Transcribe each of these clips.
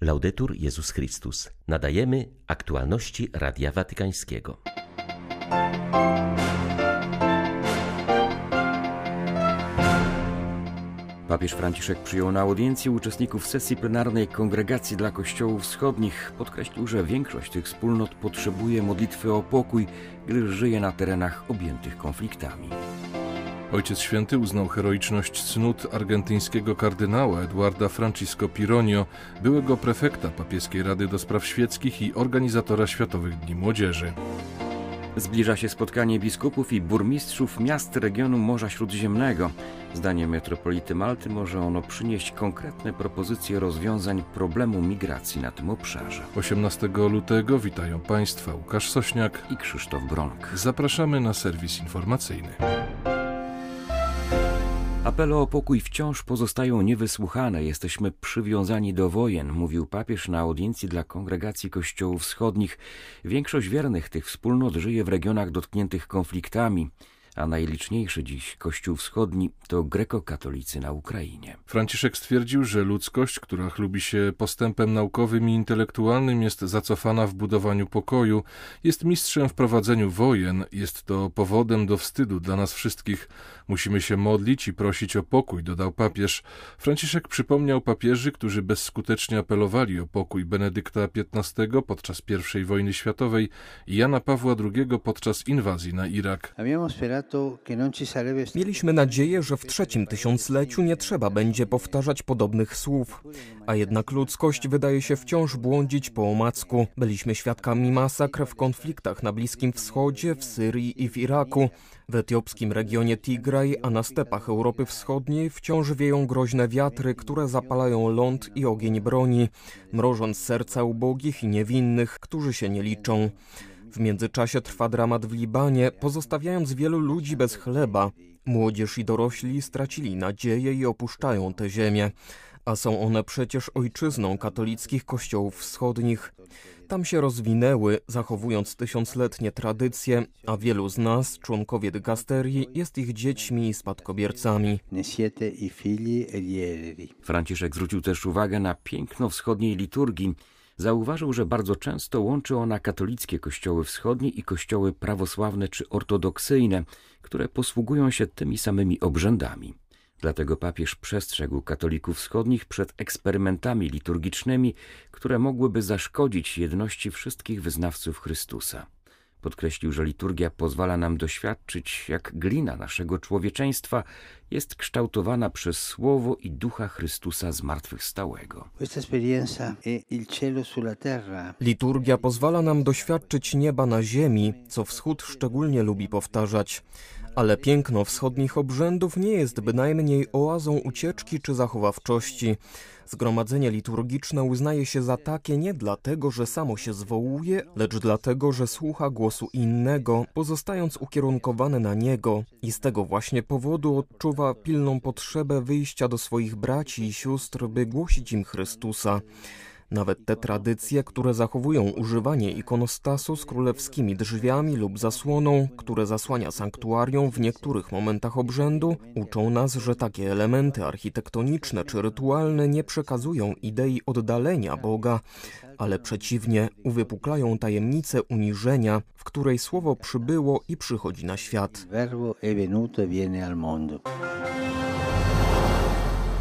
Laudetur Jezus Chrystus. Nadajemy aktualności Radia Watykańskiego. Papież Franciszek przyjął na audiencji uczestników sesji plenarnej Kongregacji dla Kościołów Wschodnich. Podkreślił, że większość tych wspólnot potrzebuje modlitwy o pokój, gdyż żyje na terenach objętych konfliktami. Ojciec Święty uznał heroiczność cnót argentyńskiego kardynała Eduarda Francisco Pironio, byłego prefekta Papieskiej Rady do Spraw Świeckich i organizatora Światowych Dni Młodzieży. Zbliża się spotkanie biskupów i burmistrzów miast regionu Morza Śródziemnego. Zdaniem metropolity Malty może ono przynieść konkretne propozycje rozwiązań problemu migracji na tym obszarze. 18 lutego witają Państwa Łukasz Sośniak i Krzysztof Bronk. Zapraszamy na serwis informacyjny. Apele o pokój wciąż pozostają niewysłuchane. Jesteśmy przywiązani do wojen, mówił papież na audiencji dla kongregacji kościołów wschodnich. Większość wiernych tych wspólnot żyje w regionach dotkniętych konfliktami a najliczniejszy dziś Kościół Wschodni to grekokatolicy na Ukrainie. Franciszek stwierdził, że ludzkość, która chlubi się postępem naukowym i intelektualnym, jest zacofana w budowaniu pokoju, jest mistrzem w prowadzeniu wojen, jest to powodem do wstydu dla nas wszystkich. Musimy się modlić i prosić o pokój, dodał papież. Franciszek przypomniał papieży, którzy bezskutecznie apelowali o pokój Benedykta XV podczas I wojny światowej i Jana Pawła II podczas inwazji na Irak. Mieliśmy nadzieję, że w trzecim tysiącleciu nie trzeba będzie powtarzać podobnych słów, a jednak ludzkość wydaje się wciąż błądzić po omacku. Byliśmy świadkami masakr w konfliktach na Bliskim Wschodzie, w Syrii i w Iraku. W etiopskim regionie Tigraj, a na stepach Europy Wschodniej wciąż wieją groźne wiatry, które zapalają ląd i ogień broni, mrożąc serca ubogich i niewinnych, którzy się nie liczą. W międzyczasie trwa dramat w Libanie, pozostawiając wielu ludzi bez chleba. Młodzież i dorośli stracili nadzieję i opuszczają tę ziemię, a są one przecież ojczyzną katolickich kościołów wschodnich. Tam się rozwinęły, zachowując tysiącletnie tradycje, a wielu z nas, członkowie dygasterii, jest ich dziećmi i spadkobiercami. Franciszek zwrócił też uwagę na piękno wschodniej liturgii, zauważył, że bardzo często łączy ona katolickie kościoły wschodnie i kościoły prawosławne czy ortodoksyjne, które posługują się tymi samymi obrzędami. Dlatego papież przestrzegł katolików wschodnich przed eksperymentami liturgicznymi, które mogłyby zaszkodzić jedności wszystkich wyznawców Chrystusa. Podkreślił, że liturgia pozwala nam doświadczyć, jak glina naszego człowieczeństwa jest kształtowana przez Słowo i Ducha Chrystusa zmartwychwstałego. Liturgia pozwala nam doświadczyć nieba na ziemi, co wschód szczególnie lubi powtarzać. Ale piękno wschodnich obrzędów nie jest bynajmniej oazą ucieczki czy zachowawczości. Zgromadzenie liturgiczne uznaje się za takie nie dlatego, że samo się zwołuje, lecz dlatego, że słucha głosu innego, pozostając ukierunkowane na niego i z tego właśnie powodu odczuwa pilną potrzebę wyjścia do swoich braci i sióstr, by głosić im Chrystusa. Nawet te tradycje, które zachowują używanie ikonostasu z królewskimi drzwiami lub zasłoną, które zasłania sanktuarium w niektórych momentach obrzędu, uczą nas, że takie elementy architektoniczne czy rytualne nie przekazują idei oddalenia Boga, ale przeciwnie, uwypuklają tajemnicę uniżenia, w której słowo przybyło i przychodzi na świat.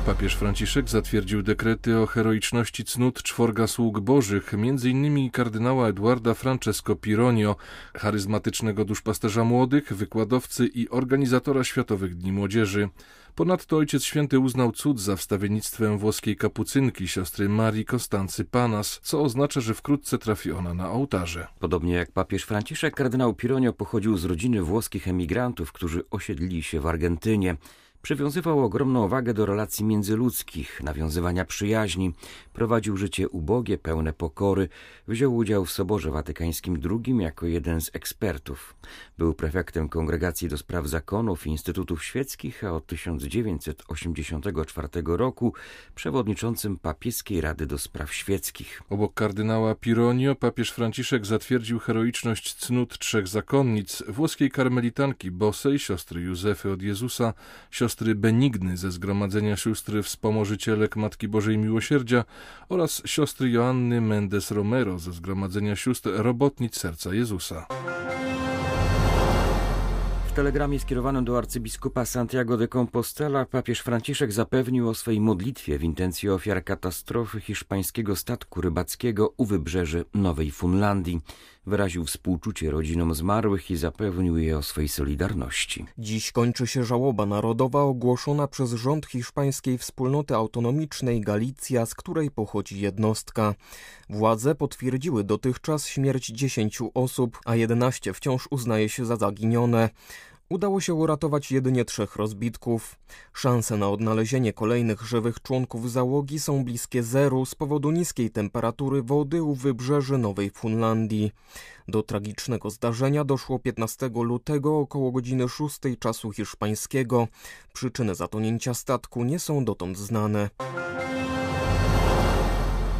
Papież Franciszek zatwierdził dekrety o heroiczności cnót czworga sług bożych, m.in. kardynała Eduarda Francesco Pironio, charyzmatycznego duszpasterza młodych, wykładowcy i organizatora Światowych Dni Młodzieży. Ponadto Ojciec Święty uznał cud za wstawiennictwem włoskiej kapucynki siostry Marii Kostancy Panas, co oznacza, że wkrótce trafi ona na ołtarze. Podobnie jak papież Franciszek, kardynał Pironio pochodził z rodziny włoskich emigrantów, którzy osiedlili się w Argentynie. Przywiązywał ogromną wagę do relacji międzyludzkich, nawiązywania przyjaźni, prowadził życie ubogie, pełne pokory, wziął udział w Soborze Watykańskim II jako jeden z ekspertów. Był prefektem Kongregacji do Spraw Zakonów i Instytutów Świeckich, a od 1984 roku przewodniczącym Papieskiej Rady do Spraw Świeckich. Obok kardynała Pironio papież Franciszek zatwierdził heroiczność cnót trzech zakonnic, włoskiej karmelitanki Bosej, siostry Józefy od Jezusa, siostry siostry Benigny ze Zgromadzenia Sióstr Wspomożycielek Matki Bożej Miłosierdzia oraz siostry Joanny Mendes Romero ze Zgromadzenia Sióstr Robotnic Serca Jezusa telegramie skierowanym do arcybiskupa Santiago de Compostela papież Franciszek zapewnił o swej modlitwie w intencji ofiar katastrofy hiszpańskiego statku rybackiego u wybrzeży Nowej Funlandii. Wyraził współczucie rodzinom zmarłych i zapewnił je o swojej solidarności. Dziś kończy się żałoba narodowa ogłoszona przez rząd hiszpańskiej wspólnoty autonomicznej Galicja, z której pochodzi jednostka. Władze potwierdziły dotychczas śmierć 10 osób, a 11 wciąż uznaje się za zaginione. Udało się uratować jedynie trzech rozbitków. Szanse na odnalezienie kolejnych żywych członków załogi są bliskie zeru z powodu niskiej temperatury wody u wybrzeży Nowej Funlandii. Do tragicznego zdarzenia doszło 15 lutego około godziny 6 czasu hiszpańskiego. Przyczyny zatonięcia statku nie są dotąd znane.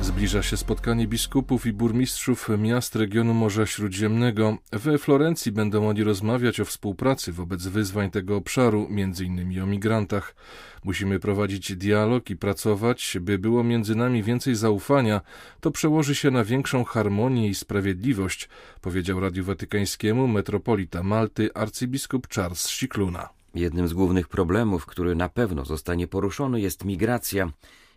Zbliża się spotkanie biskupów i burmistrzów miast regionu Morza Śródziemnego. We Florencji będą oni rozmawiać o współpracy wobec wyzwań tego obszaru, m.in. o migrantach. Musimy prowadzić dialog i pracować, by było między nami więcej zaufania. To przełoży się na większą harmonię i sprawiedliwość, powiedział Radiu Watykańskiemu metropolita Malty arcybiskup Charles Sikluna. Jednym z głównych problemów, który na pewno zostanie poruszony, jest migracja.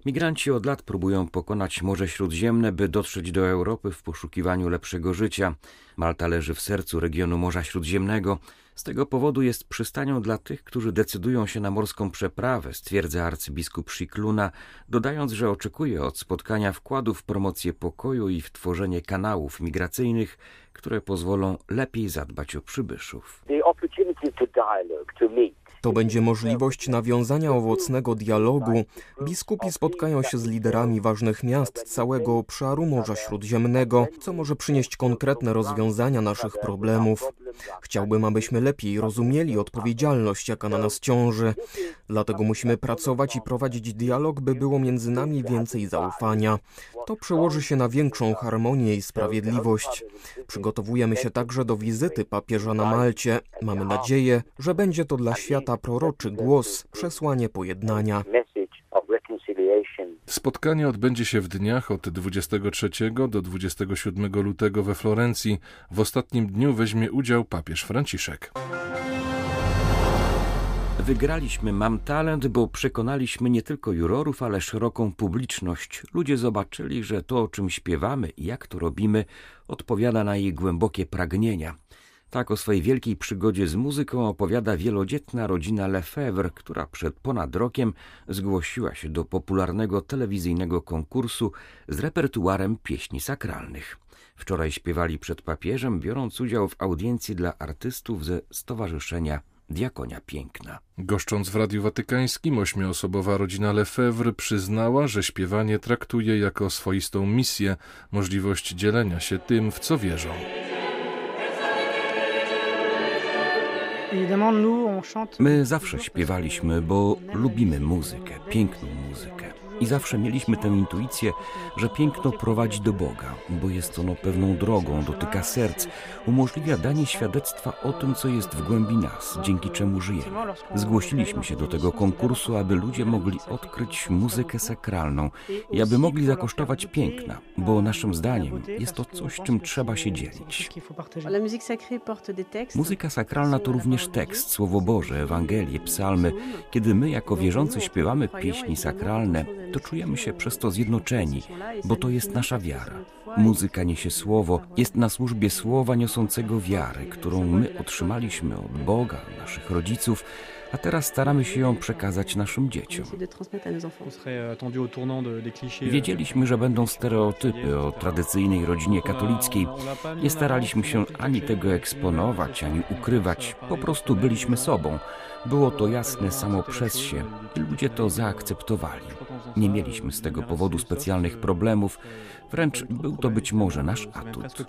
Migranci od lat próbują pokonać Morze Śródziemne, by dotrzeć do Europy w poszukiwaniu lepszego życia. Malta leży w sercu regionu Morza Śródziemnego. Z tego powodu jest przystanią dla tych, którzy decydują się na morską przeprawę, stwierdza arcybiskup Szikluna, dodając, że oczekuje od spotkania wkładu w promocję pokoju i w tworzenie kanałów migracyjnych, które pozwolą lepiej zadbać o przybyszów. To będzie możliwość nawiązania owocnego dialogu. Biskupi spotkają się z liderami ważnych miast całego obszaru Morza Śródziemnego, co może przynieść konkretne rozwiązania naszych problemów. Chciałbym, abyśmy lepiej rozumieli odpowiedzialność, jaka na nas ciąży. Dlatego musimy pracować i prowadzić dialog, by było między nami więcej zaufania. To przełoży się na większą harmonię i sprawiedliwość. Przygotowujemy się także do wizyty papieża na Malcie. Mamy nadzieję, że będzie to dla świata proroczy głos, przesłanie pojednania. Spotkanie odbędzie się w dniach od 23 do 27 lutego we Florencji. W ostatnim dniu weźmie udział papież Franciszek. Wygraliśmy Mam Talent, bo przekonaliśmy nie tylko jurorów, ale szeroką publiczność. Ludzie zobaczyli, że to, o czym śpiewamy i jak to robimy, odpowiada na ich głębokie pragnienia. Tak o swojej wielkiej przygodzie z muzyką opowiada wielodzietna rodzina Lefebvre, która przed ponad rokiem zgłosiła się do popularnego telewizyjnego konkursu z repertuarem pieśni sakralnych. Wczoraj śpiewali przed papieżem, biorąc udział w audiencji dla artystów ze Stowarzyszenia Diakonia Piękna. Goszcząc w Radiu Watykańskim, ośmioosobowa rodzina Lefebvre przyznała, że śpiewanie traktuje jako swoistą misję, możliwość dzielenia się tym, w co wierzą. My zawsze śpiewaliśmy, bo lubimy muzykę, piękną muzykę. I zawsze mieliśmy tę intuicję, że piękno prowadzi do Boga, bo jest ono pewną drogą, dotyka serc, umożliwia danie świadectwa o tym, co jest w głębi nas, dzięki czemu żyjemy. Zgłosiliśmy się do tego konkursu, aby ludzie mogli odkryć muzykę sakralną i aby mogli zakosztować piękna, bo naszym zdaniem jest to coś, czym trzeba się dzielić. Muzyka sakralna to również tekst, Słowo Boże, Ewangelie, psalmy. Kiedy my jako wierzący śpiewamy pieśni sakralne, to czujemy się przez to zjednoczeni, bo to jest nasza wiara. Muzyka niesie słowo, jest na służbie słowa niosącego wiary, którą my otrzymaliśmy od Boga, naszych rodziców, a teraz staramy się ją przekazać naszym dzieciom. Wiedzieliśmy, że będą stereotypy o tradycyjnej rodzinie katolickiej. Nie staraliśmy się ani tego eksponować, ani ukrywać, po prostu byliśmy sobą. Było to jasne samo przez się i ludzie to zaakceptowali. Nie mieliśmy z tego powodu specjalnych problemów, wręcz był to być może nasz atut.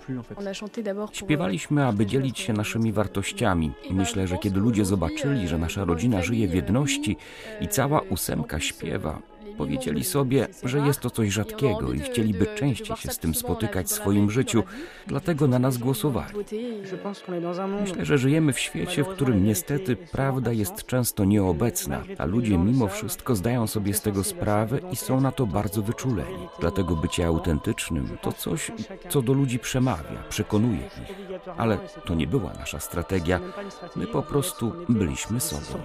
Śpiewaliśmy, aby dzielić się naszymi wartościami. Myślę, że kiedy ludzie zobaczyli, że nasza rodzina żyje w jedności i cała ósemka śpiewa, Powiedzieli sobie, że jest to coś rzadkiego i chcieliby częściej się z tym spotykać w swoim życiu, dlatego na nas głosowali. Myślę, że żyjemy w świecie, w którym niestety prawda jest często nieobecna, a ludzie mimo wszystko zdają sobie z tego sprawę i są na to bardzo wyczuleni. Dlatego bycie autentycznym to coś, co do ludzi przemawia, przekonuje ich. Ale to nie była nasza strategia. My po prostu byliśmy sobą.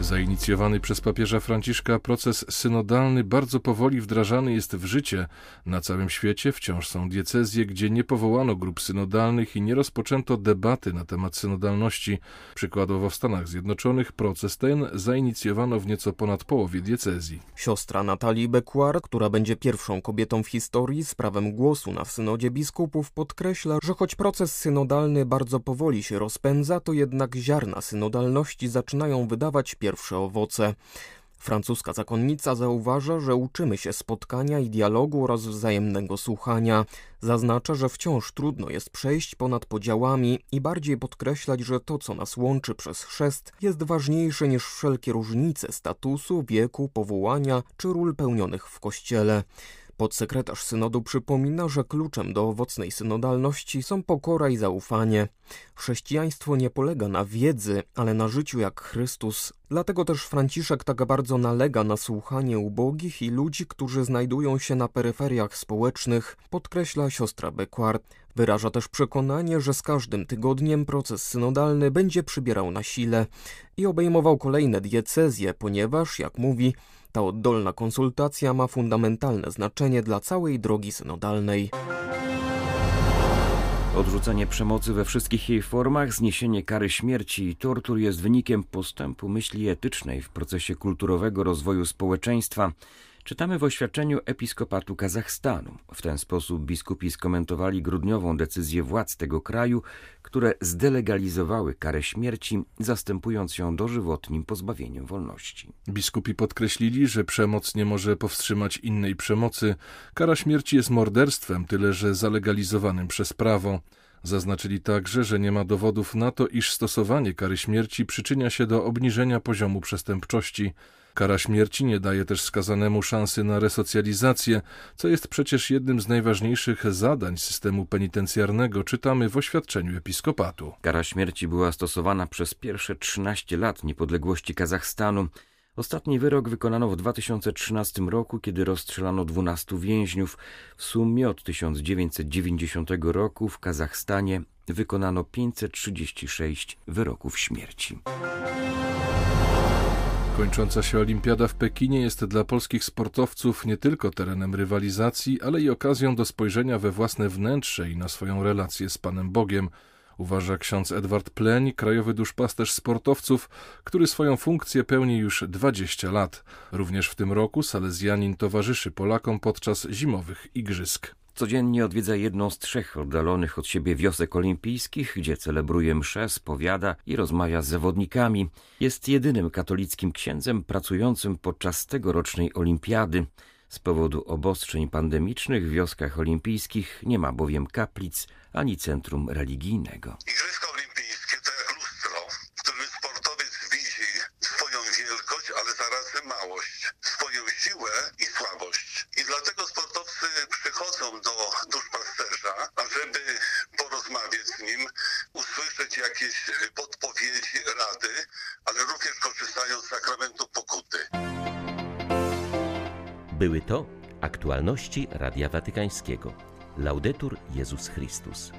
Zainicjowany przez papieża Franciszka proces synodalny bardzo powoli wdrażany jest w życie. Na całym świecie wciąż są diecezje, gdzie nie powołano grup synodalnych i nie rozpoczęto debaty na temat synodalności. Przykładowo w Stanach Zjednoczonych proces ten zainicjowano w nieco ponad połowie diecezji. Siostra Natalii Bequar, która będzie pierwszą kobietą w historii z prawem głosu na synodzie biskupów, podkreśla, że choć proces synodalny bardzo powoli się rozpędza, to jednak ziarna synodalności zaczynają wydawać pierwsze pierwsze owoce. Francuska zakonnica zauważa, że uczymy się spotkania i dialogu oraz wzajemnego słuchania. Zaznacza, że wciąż trudno jest przejść ponad podziałami i bardziej podkreślać, że to, co nas łączy przez chrzest, jest ważniejsze niż wszelkie różnice statusu, wieku, powołania czy ról pełnionych w kościele. Podsekretarz synodu przypomina, że kluczem do owocnej synodalności są pokora i zaufanie. Chrześcijaństwo nie polega na wiedzy, ale na życiu jak Chrystus. Dlatego też Franciszek tak bardzo nalega na słuchanie ubogich i ludzi, którzy znajdują się na peryferiach społecznych, podkreśla siostra Bequart. Wyraża też przekonanie, że z każdym tygodniem proces synodalny będzie przybierał na sile i obejmował kolejne diecezje, ponieważ, jak mówi, ta oddolna konsultacja ma fundamentalne znaczenie dla całej drogi synodalnej. Odrzucenie przemocy we wszystkich jej formach, zniesienie kary śmierci i tortur jest wynikiem postępu myśli etycznej w procesie kulturowego rozwoju społeczeństwa Czytamy w oświadczeniu episkopatu Kazachstanu. W ten sposób biskupi skomentowali grudniową decyzję władz tego kraju, które zdelegalizowały karę śmierci, zastępując ją dożywotnim pozbawieniem wolności. Biskupi podkreślili, że przemoc nie może powstrzymać innej przemocy. Kara śmierci jest morderstwem, tyle że zalegalizowanym przez prawo. Zaznaczyli także, że nie ma dowodów na to, iż stosowanie kary śmierci przyczynia się do obniżenia poziomu przestępczości. Kara śmierci nie daje też skazanemu szansy na resocjalizację, co jest przecież jednym z najważniejszych zadań systemu penitencjarnego, czytamy w oświadczeniu episkopatu. Kara śmierci była stosowana przez pierwsze 13 lat niepodległości Kazachstanu. Ostatni wyrok wykonano w 2013 roku, kiedy rozstrzelano 12 więźniów. W sumie od 1990 roku w Kazachstanie wykonano 536 wyroków śmierci. Kończąca się olimpiada w Pekinie jest dla polskich sportowców nie tylko terenem rywalizacji, ale i okazją do spojrzenia we własne wnętrze i na swoją relację z Panem Bogiem, uważa ksiądz Edward Pleń, krajowy duszpasterz sportowców, który swoją funkcję pełni już 20 lat. Również w tym roku Salezjanin towarzyszy Polakom podczas zimowych igrzysk. Codziennie odwiedza jedną z trzech oddalonych od siebie wiosek olimpijskich, gdzie celebruje msze, spowiada i rozmawia z zawodnikami. Jest jedynym katolickim księdzem pracującym podczas tegorocznej olimpiady. Z powodu obostrzeń pandemicznych w wioskach olimpijskich nie ma bowiem kaplic ani centrum religijnego. Igrzyska olimpijskie to jak lustro, w którym sportowiec widzi swoją wielkość, ale zarazem małość, swoją siłę i słabość. I dlatego sportowcy przychodzą do duszpasterza, ażeby porozmawiać z nim, usłyszeć jakieś podpowiedzi, rady, ale również korzystają z sakramentu pokuty. Były to aktualności Radia Watykańskiego. Laudetur Jezus Chrystus.